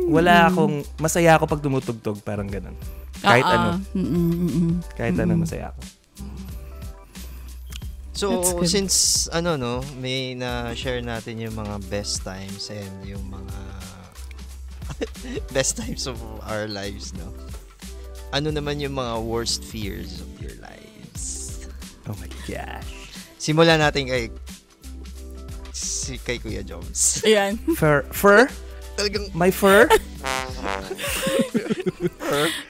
wala akong, masaya ako pag tumutugtog, parang ganun. Kahit ano. Mm-mm-mm. Kahit ano, masaya ako. So, since ano no, may na-share natin yung mga best times and yung mga best times of our lives, no? Ano naman yung mga worst fears of your lives? Oh my gosh. Simulan natin kay si kay Kuya Jones. Ayan. Fur? Fur? Talagang My fur?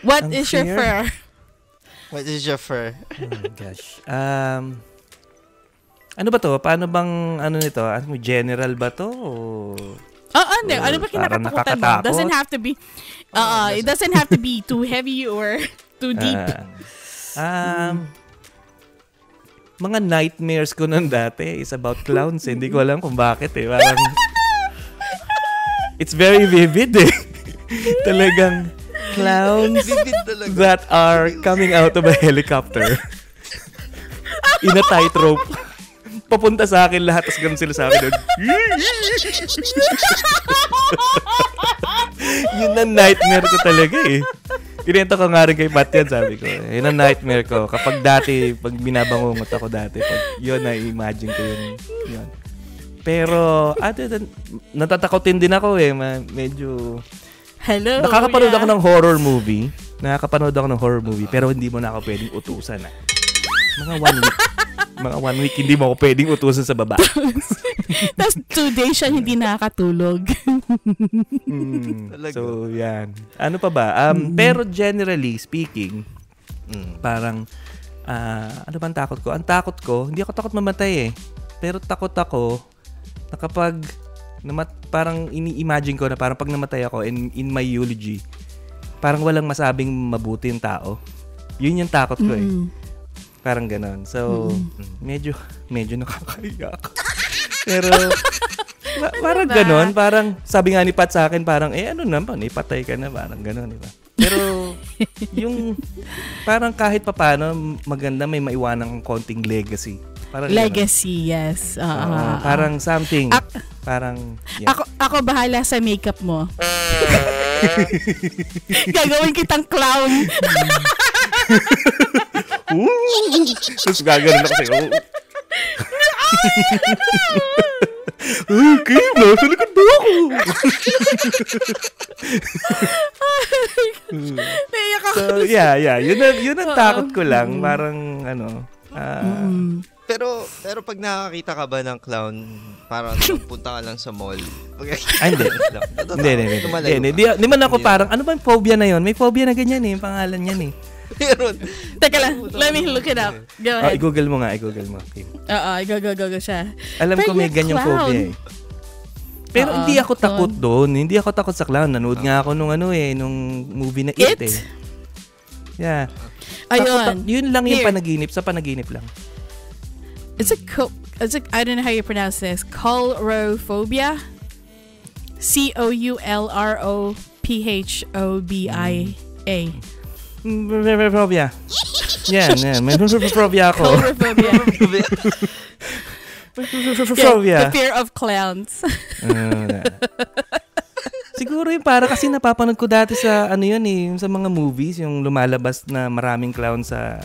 What Ang is your fear? fur? what is your fur? Oh my gosh. Um, ano ba to? Paano bang, ano nito? Ano mo, general ba to? O... Oo, hindi. Or Ano ba kinakatakutan mo? Doesn't have to be, uh, it doesn't have to be too heavy or too deep. Ah, um, mga nightmares ko nun dati is about clowns. eh. Hindi ko alam kung bakit eh. Parang, it's very vivid eh. Talagang clowns that are coming out of a helicopter in a tightrope. Papunta sa akin lahat, tapos ganun sila sa akin. yun ang nightmare ko talaga eh. Kinento ko nga rin kay Pat yan, sabi ko. Yun ang nightmare ko. Kapag dati, pag binabangungot ako dati, pag yun na imagine ko yun. yun. Pero, than, natatakotin din ako eh. Ma- medyo, Hello. nakakapanood yeah. ako ng horror movie. Nakakapanood ako ng horror movie, pero hindi mo na ako pwedeng utusan ah. Mga one week. Mga one week, hindi mo ako pwedeng utusan sa baba. Tapos two days siya hindi nakakatulog. Mm, so, yan. Ano pa ba? Um, Pero generally speaking, Mm. parang, ah, ano bang takot ko? Ang takot ko, hindi ako takot mamatay eh. Pero takot ako na kapag, namat, parang ini-imagine ko na parang pag namatay ako in, in my eulogy, parang walang masabing mabuti yung tao. Yun yung takot ko eh. Mm. Parang ganon. So, medyo, medyo nakakahiya ako. Pero, pa- parang ba? ganon. Parang, sabi nga ni Pat sa akin, parang, eh ano naman, eh, patay ka na. Parang ganon, di ba? Pero, yung, parang kahit papano, maganda may maiwanang konting legacy. Parang. Legacy, yes. Oo, Oo, oo, oo. parang something. Ak- parang, yeah. Ako, ako bahala sa makeup mo. Gagawin kitang clown. Tapos gaganon ako sa'yo. Okay, nasa likod mo ako. Naiyak ako. So, yeah, yeah. Yun, ang- yun ang takot ko lang. Parang, ano, ah, Mm. Pero pero pag nakakita ka ba ng clown, parang punta ka lang sa mall. Pag Ay, hindi. Hindi, hindi, hindi. Hindi, man ako Hindi. parang, ano ba yung phobia na yun? May phobia na ganyan eh. Yung pangalan yan eh. Meron. Teka lang, let me look it up. Go Ah, ahead. i-google mo nga, i-google mo. Okay. Oo, go, go, go, go siya. Alam ko Pero may yung ganyang clown. phobia eh. Pero Oo, hindi ako clown. takot doon. Hindi ako takot sa clown. Nanood nga ako nung ano eh, nung movie na It, It? eh. Yeah. Takot- Ayun. yun lang yung Here. panaginip. Sa panaginip lang. It's a co- it's a, I don't know how you pronounce this. Coulrophobia. C O U L R O P H O B I A. Mm, Phobia. Yan, yan. May phobia ako. Phobia. the fear of clowns. Ah, Siguro yung para kasi napapanood ko dati sa ano yun eh, yung sa mga movies, yung lumalabas na maraming clown sa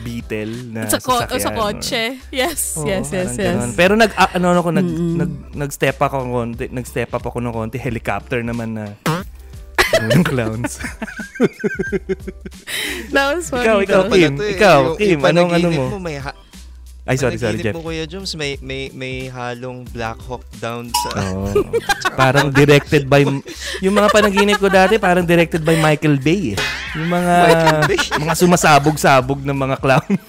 Beetle na sa, ko- sasakyan sa or- kotse. Yes, Oo, yes, yes, yes. ganun. Pero nag ah, ano ako nag, Mm-mm. nag nag-step up ako ng konti, nag-step up ako ng konti helicopter naman na yung clowns. That was funny Ikaw, ikaw. Kim, to eh. ikaw, Kim, anong- ano panaginip mo? may ha- Ay, sorry, sorry, panaginip Jeff. mo, Kuya Joms, may, may, may halong Black Hawk down sa... Oo. parang directed by yung mga panaginip ko dati parang directed by Michael Bay eh. Yung mga mga sumasabog-sabog ng mga clown.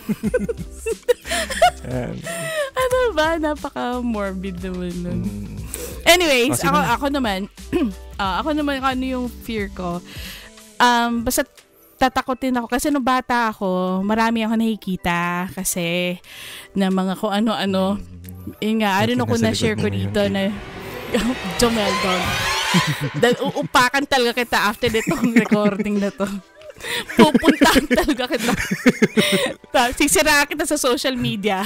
Ano ba? Napaka-morbid naman nun. Mm. Anyways, Oh, ako, ako naman, ah, ako naman ano yung fear ko. Um, basta tatakotin ako kasi nung bata ako, marami ako nakikita kasi na mga kung ano-ano. Yun nga, I don't know kung na-share ko dito na Jomel Dog. Dahil uupakan talaga kita after nitong recording na to. Pupuntahan talaga kita. Ta- Sisiraan kita sa social media.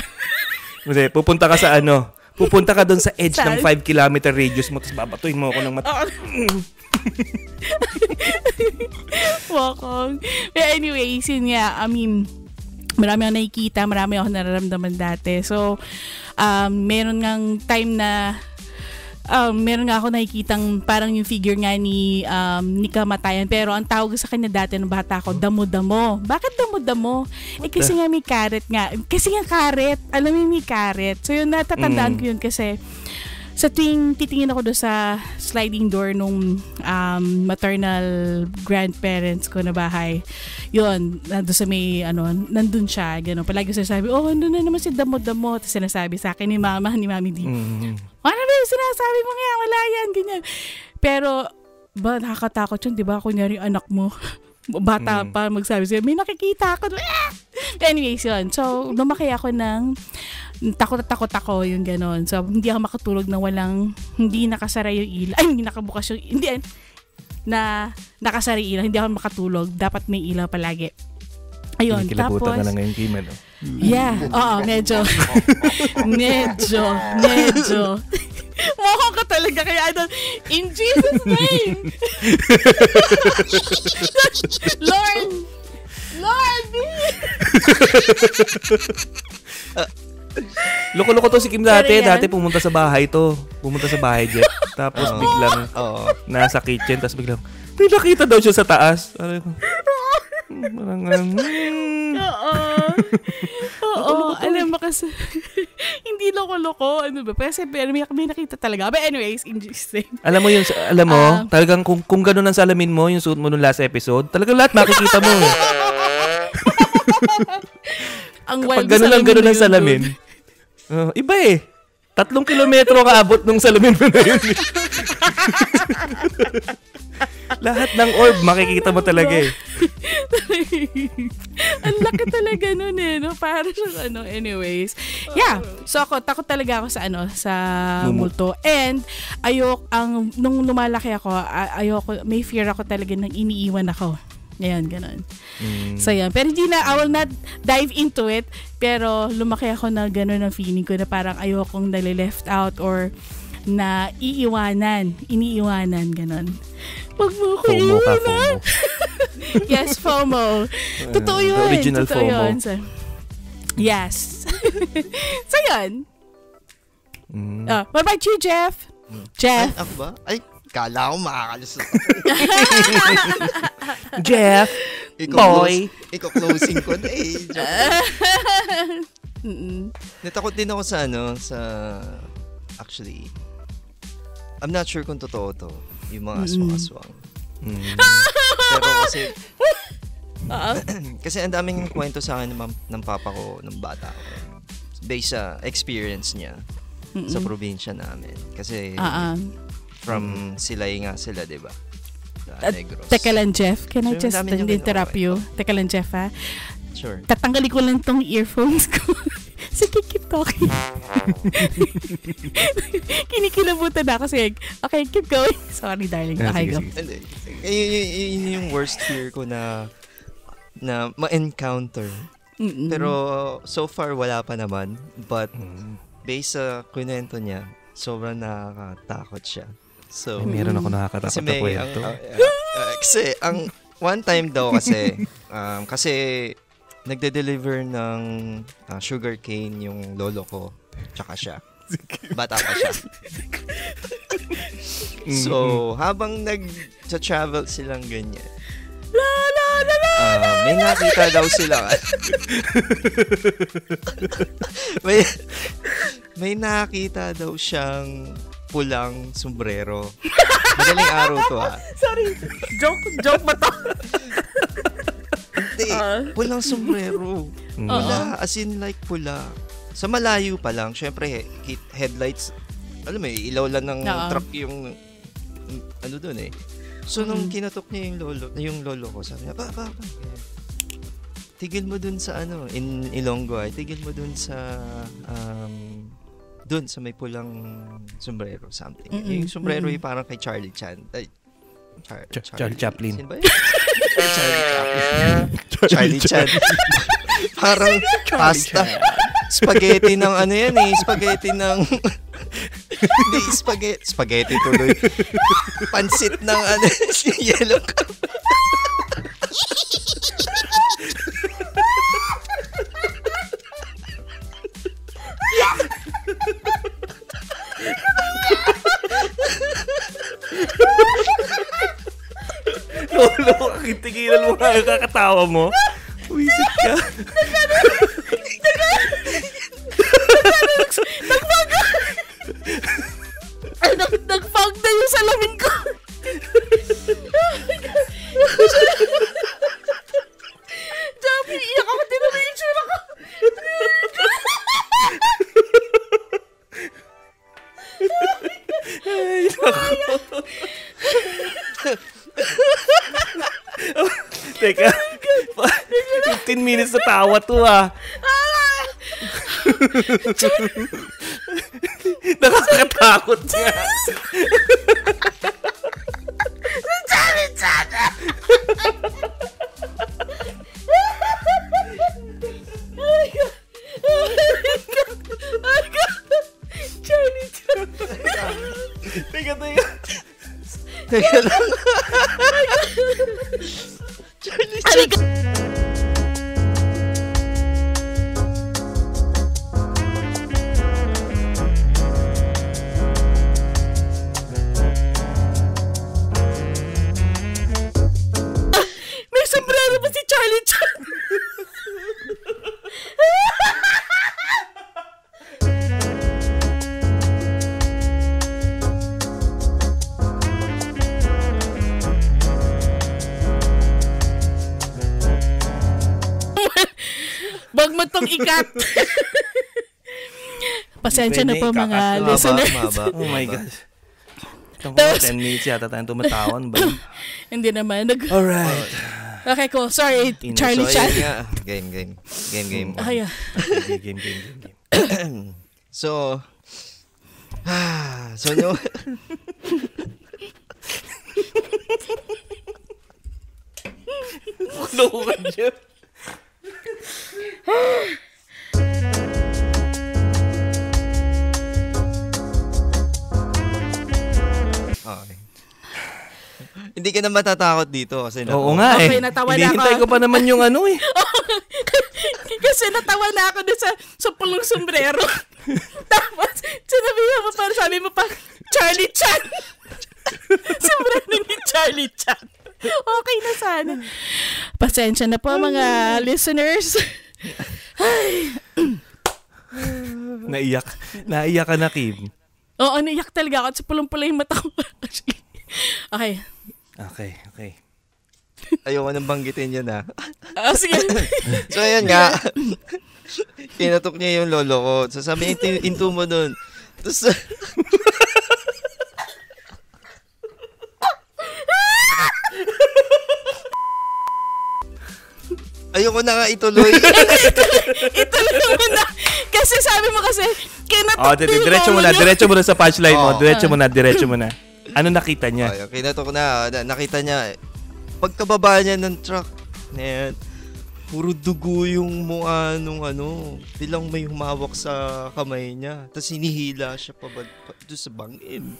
Kasi pupunta ka sa ano, pupunta ka doon sa edge Saan? ng 5 kilometer radius mo tapos babatuin mo ako ng mata. Wakong. But anyways, yun nga, I mean, marami ako nakikita, marami ako nararamdaman dati. So, um, meron ngang time na um, meron nga ako nakikitang parang yung figure nga ni um, ni Kamatayan. Pero ang tawag sa kanya dati nung bata ako, damo-damo. Bakit damo-damo? Eh kasi nga may karet nga. Kasi nga karet. Alam mo may karet. So yun, natatandaan Mm. ko yun kasi sa tuwing titingin ako do sa sliding door nung um, maternal grandparents ko na bahay, yun, nandun sa may, ano, nandun siya, gano'n. Palagi sinasabi, oh, nandun na naman si Damo-Damo. Tapos sinasabi sa akin ni mama, ni mami di, Mm. ano yung sinasabi mo nga, wala yan, ganyan. Pero, ba, nakakatakot yun, di ba? Kunyari anak mo, bata Mm. pa magsabi sa'yo, may nakikita ako. Ah! Anyways, yun. So, lumaki ako ng takot at takot ako, yung ganon. So, hindi ako makatulog na walang, hindi nakasara yung ilaw. Ay, hindi nakabukas yung, hindi, na nakasara yung ilaw. Hindi ako makatulog. Dapat may ilaw palagi. Ayun, tapos, na ngayon, Kim, ano? Yeah. Oo, medyo. medyo. Medyo. Mukha ka talaga kaya ano, in Jesus name. Lord. Lord. Loko-loko to si Kim dati. Dati pumunta sa bahay to. Pumunta sa bahay, Jeff. Tapos Oo. biglang Oo. nasa kitchen. Tapos biglang, may nakita daw siya sa taas. Sabi ko, "Hmm, Parang, hmm. Oo. Oo. Alam mo kasi, hindi loko-loko. Ano ba? Kasi may, may nakita talaga. But anyways, in Jesus name. Alam mo yun, alam mo, Ah. talagang kung, kung ganun ang salamin mo, yung suot mo nung last episode, talagang lahat makikita mo. eh. Ang wild ganun lang, ganun ang salamin. Uh, iba eh. Tatlong kilometro ka abot nung salamin mo na yun. Lahat ng orb, makikita mo talaga eh. Ang laki talaga nun eh, no? Para sa ano, anyways. Yeah. So ako, takot talaga ako sa ano, sa multo. And, ayok, ang, nung lumalaki ako, ayoko, may fear ako talaga nang iniiwan ako. Ayan, ganun. Mm. So, yan. Pero hindi na, I will not dive into it. Pero, lumaki ako na ganun ang feeling ko na parang ayokong nali-left out or na iiwanan. Iniiwanan, ganun. Wag mo ako FOMO ka, iwanan. FOMO. Yes, FOMO. Totoo yun. the original Totoo FOMO. yun. So, yes. so, yun. Mm. Uh, what about you, Jeff? Ay, Jeff. ako ba? Ay, kala ko makakalusot. Jeff, Ikaw boy. Close, ikaw closing ko na eh. Natakot din ako sa ano, sa... Actually, I'm not sure kung totoo to. Yung mga aswang-aswang. Mm. Pero kasi, Oo. kasi ang daming kwento sa akin ng, ng papa ko, ng bata ko. Based sa experience niya sa Mm-mm. probinsya namin. Kasi ah. from Silay nga sila, di ba? Sa At Negros. Teka lang, Jeff. Can I So, just dami niyang interrupt you? Teka lang, Jeff, ha? Sure. Tatanggalin ko lang tong earphones ko. Sige, keep talking. Kinikilabutan na ako. Sige, okay, keep going. Sorry, darling. Ah, Okay, sige, go. Yun, yun, yun yung worst fear ko na na ma-encounter. Mm-mm. Pero so far wala pa naman. But Mm. based sa kwento niya, sobrang nakakatakot siya. So, Ay, meron ako kasi nakakatakot na may, ang, kwento. ah, ah, ah, kasi, ang one time daw kasi, um, kasi, nagde-deliver ng ah, sugar cane yung lolo ko, tsaka siya. Bata pa siya. so, habang nag-travel silang ganyan, ah, may nakita daw sila. may, may nakita daw siyang pulang sombrero. Madaling araw to ah. Sorry. Joke, joke ba to? Hindi, Ah. pulang sombrero. Pula, as in like pula. Sa malayo pa lang, syempre he- he- headlights, alam mo, eh, ilaw lang ng Oo. truck yung, ano doon eh. So, nung kinatok niya yung lolo, yung lolo ko, sabi niya, pa, pa, pa. Tigil mo dun sa ano, in Ilonggo ay, tigil mo dun sa, um, dun sa may pulang sombrero, something. Mm-mm, Yung sombrero mm-mm. yung parang kay Charlie Chan. Ay, Char- Ch- Charlie Chaplin. Sino ba yun? Charlie Chan. parang pasta. Spaghetti ng ano yan eh. Spaghetti ng... Hindi, spaghetti. Spaghetti tuloy. Pansit ng ano, yellow cup. Lolo, tigilan mo nga yung kakatawa mo. Wisit ka. Ay, nag, nag-fog na yung salamin 15 minutes na tawa to ah. Nakakatakot nga. Charlie Chan. Teka, teka. Teka Wag mo tong ikat. Pasensya na po mga listeners. Mahaba, Oh my gosh. Ito ko, 10 minutes yata tayong tumatawan ba? Hindi naman. Nag- Alright. okay, cool. Sorry, Ino, Charlie So, Chan. nga. Game, game. Game, game. Ay, ah. Game, game, game, game, game. So, ah, so no, Loko ka dyan. Okay. Hindi ka na matatakot dito kasi na- Oo nga eh. Okay, natawa na ako. Hinihintay ko pa naman yung ano eh. Kasi natawa na ako doon sa, sa pulong sombrero. Tapos, sinabihan mo pa, sabi mo pa, Charlie Chan. sombrero ni Charlie Chan. Okay na sana. Pasensya na po mga listeners. Naiyak. Naiyak ka na, Kim. Oo, naiyak talaga ako at sa pulong-pula yung mata ko. okay. Okay, okay. Ayoko nang banggitin yun ah. Ah, sige. So, ayan nga. Kinatok niya yung lolo ko. So, sabi niya, "Into- into mo dun. Tapos, Ayoko na nga ituloy. Ituloy mo na. Kasi sabi mo kasi, kinatok Oh, yung diretso mo na, diretso mo na sa punchline mo. Oo. Diretso mo na, diretso mo na. Ano nakita niya? Ay, kinatok na. Na- Nakita niya, pagkababa niya ng truck, yan, puro dugo yung mukha nung ano, bilang may humawak sa kamay niya. Tapos hinihila siya pa, pa doon sa bangin.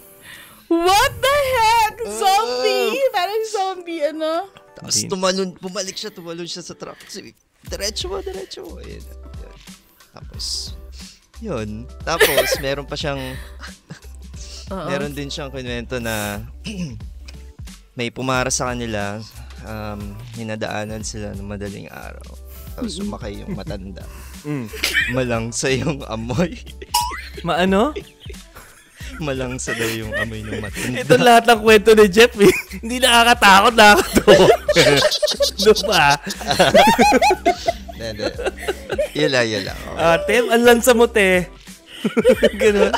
What the heck? Zombie! Parang zombie, ano? Tapos tumalon, bumalik siya, tumalon siya sa truck. Sabi, diretso mo, diretso mo. Ayun, yun. Tapos, yun. Tapos, meron pa siyang, Oo. meron din siyang kwento na may pumara sa kanila, um, hinadaanan sila ng madaling araw. Tapos sumakay yung matanda. Mm. Malangsa yung amoy. Maano? Malangsa daw yung amoy ng matanda. Ito lahat ng kwento ni Jeff. eh. Hindi nakakatakot, nakakatawa. Ano ba? Hindi, hindi. Yun lang, yun lang. Okay. Ate, ang lansa mo, te. Ganun.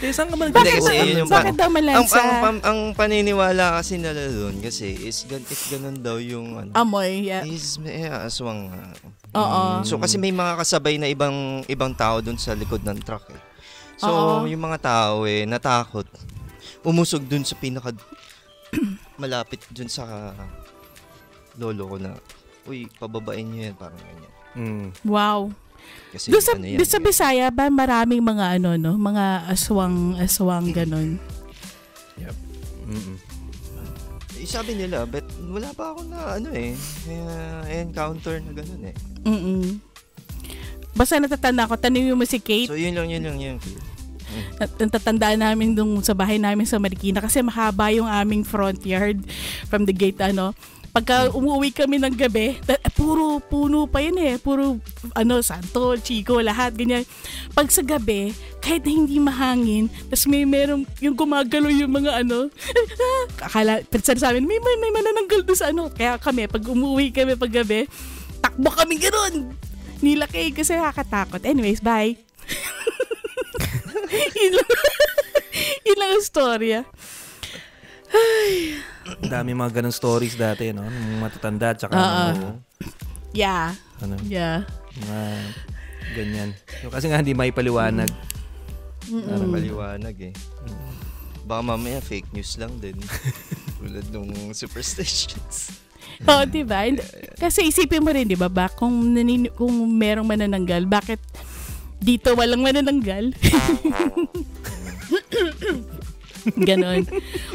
Te, saan ka man Hindi, kasi yun yung Bakit daw ang, malansa? ang, ang, ang paniniwala kasi nila doon kasi is gan, if ganun daw yung ano, Amoy, yeah. is may aswang. ah. Oo. So kasi may mga kasabay na ibang ibang tao doon sa likod ng truck eh. So Oo. yung mga tao eh natakot. Umusog doon sa pinaka malapit doon sa lolo ko na uy, pababain niyo yan parang ganyan. Mm. Wow. Kasi Doon sa, ano yan. doon sa Bisaya ba maraming mga ano no, mga aswang aswang ganun. Mm-mm. eh, sabi nila, but wala pa ako na ano eh, uh, encounter na ganun eh. Mm. Basta natatanda ko, tanongin mo si Kate, So yun lang, yun lang, yun. nat- natatandaan namin dun sa bahay namin sa Marikina kasi mahaba yung aming front yard from the gate ano. Pagka umuwi kami ng gabi, puro puno pa yun eh. Puro ano, santo, chico, lahat, ganyan. Pag sa gabi, kahit na hindi mahangin, tapos may merong yung gumagalo yung mga ano, akala, pero sa amin, may, may, may manananggal doon sa ano. Kaya kami, pag umuwi kami pag gabi, takbo kami ganun. Nilaki kasi nakakatakot. Anyways, bye. yun lang, yun lang ang storya. Ang dami mga ganun stories dati, no? Nung matatanda, tsaka Oo. ano, Yeah. ano, Yeah. mga ganyan. So, kasi nga hindi may paliwanag. Para maliwanag eh. Baka mamaya fake news lang din. Tulad nung superstitions. Oo, di ba? Kasi isipin mo rin, di ba, ba kung, nanin- kung merong manananggal, bakit dito walang manananggal? Ganon.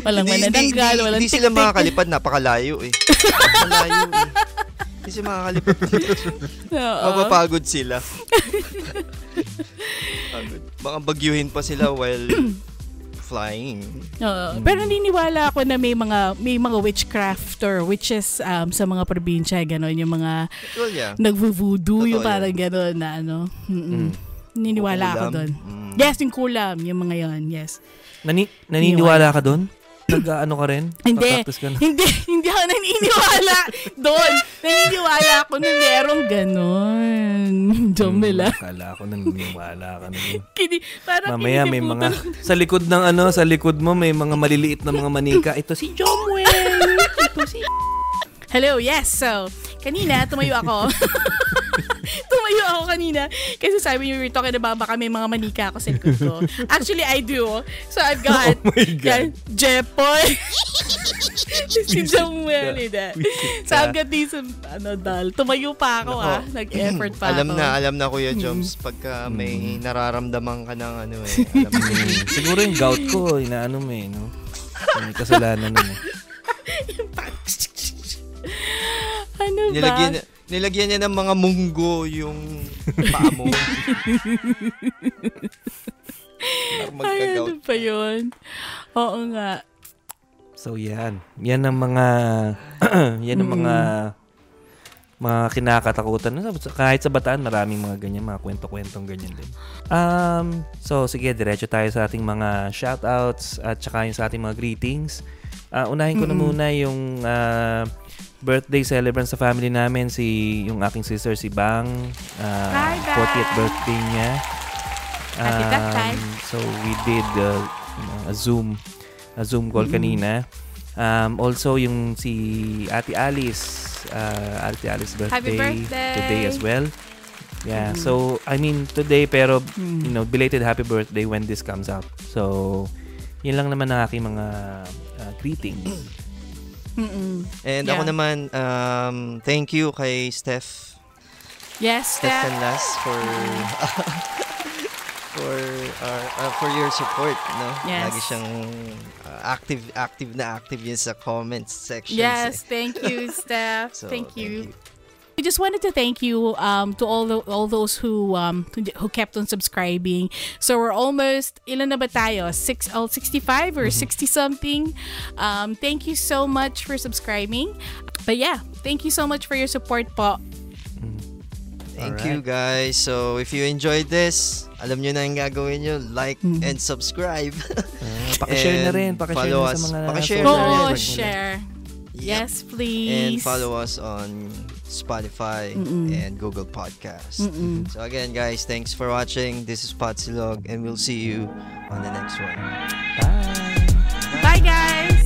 Walang Hindi- hindi- manananggal, hindi- walang Hindi sila tik-tik. makakalipad, napakalayo eh. Malayo eh. Hindi sila makakalipad. Oo. Mapapagod sila. Pagod. Baka bagyuhin pa sila while flying. Oo. Pero naniniwala ako na may mga may mga witchcraft or witches um, sa mga probinsya, ganon, yung mga Well, yeah. nagvo-voodoo, yung parang ganon na ano. Mm-mm. Mm. Naniniwala ako doon. Mm. Yes, yung kulam, yung mga yon yes. Nani, naniniwala ka doon? Nag-ano ka rin? Hindi. Ka na? Hindi, hindi ako naniniwala doon. Naniniwala ako na merong ganon. Jomela. Hmm, Akala ko naniniwala ka na. Kini, parang Mamaya may mga sa likod ng ano, sa likod mo may mga maliliit na mga manika. Ito si Jomwell. Ito si Hello, yes. So, kanina, tumayo ako. tumayo ako kanina. Kasi sabi niyo, we were talking about baka may mga manika ako sa likod ko. Actually, I do. So, I've got Oh my God. yan, Jepoy. si Samuel. Hindi. So, I've got these, um, ano, dal. Tumayo pa ako, Nako. ah. Nag-effort pa alam ako. na, alam na Kuya Joms, pagka may nararamdaman ka ng ano eh. Alam mo yun. Mm, Siguro yung gout ko, inaano mo eh, no? May kasalanan nun eh. ano ba? Nilagyan, nilagyan niya ng mga munggo yung paa mo. Ay, ano pa yun? Oo nga. So yan. Yan ang mga yan ang mga mga kinakatakutan. No, sa- Kahit sa bataan, maraming mga ganyan, mga kwento-kwentong ganyan din. Um, so sige, diretso tayo sa ating mga shoutouts at saka yung sa ating mga greetings. Ah, unahin ko na muna yung ah, birthday celebrant sa family namin, si yung aking sister, si Bang. ah, Hi, Bang! 40th birthday niya. Happy birthday! Um, So we did uh, a Zoom a Zoom call kanina. Um, also yung si Ate Alice, uh, Ate Alice birthday, Happy birthday! today as well. Yeah, so I mean today pero you know belated happy birthday when this comes out. So yun lang naman ang aking mga uh, greetings. Mm-mm. And ako Yeah. naman, um, thank you kay Steph Yes, Steph Steph. Canlas for for our, uh, for your support, no? Yes. Lagi siyang uh, active active na active yun sa comments section. Yes, thank you, Steph. So, thank you. We just wanted to thank you um, to all the, all those who um, who, who kept on subscribing. So we're almost ilan na ba tayo? Six, oh, 65 or 60 something. Um, thank you so much for subscribing. But yeah, thank you so much for your support po. Thank you guys. So if you enjoyed this, alam nyo na yung gagawin nyo. Like Mm-hmm. and subscribe. Ah, pakishare na And rin. Pakishare follow na sa us. mga Pakishare social na rin. Oo, share. Yep. Yes, please. And please. follow us on Spotify, Mm-mm. and Google Podcasts. Mm-mm. So again, guys, thanks for watching. This is Patsilog, and we'll see you on the next one. Bye. Bye, guys.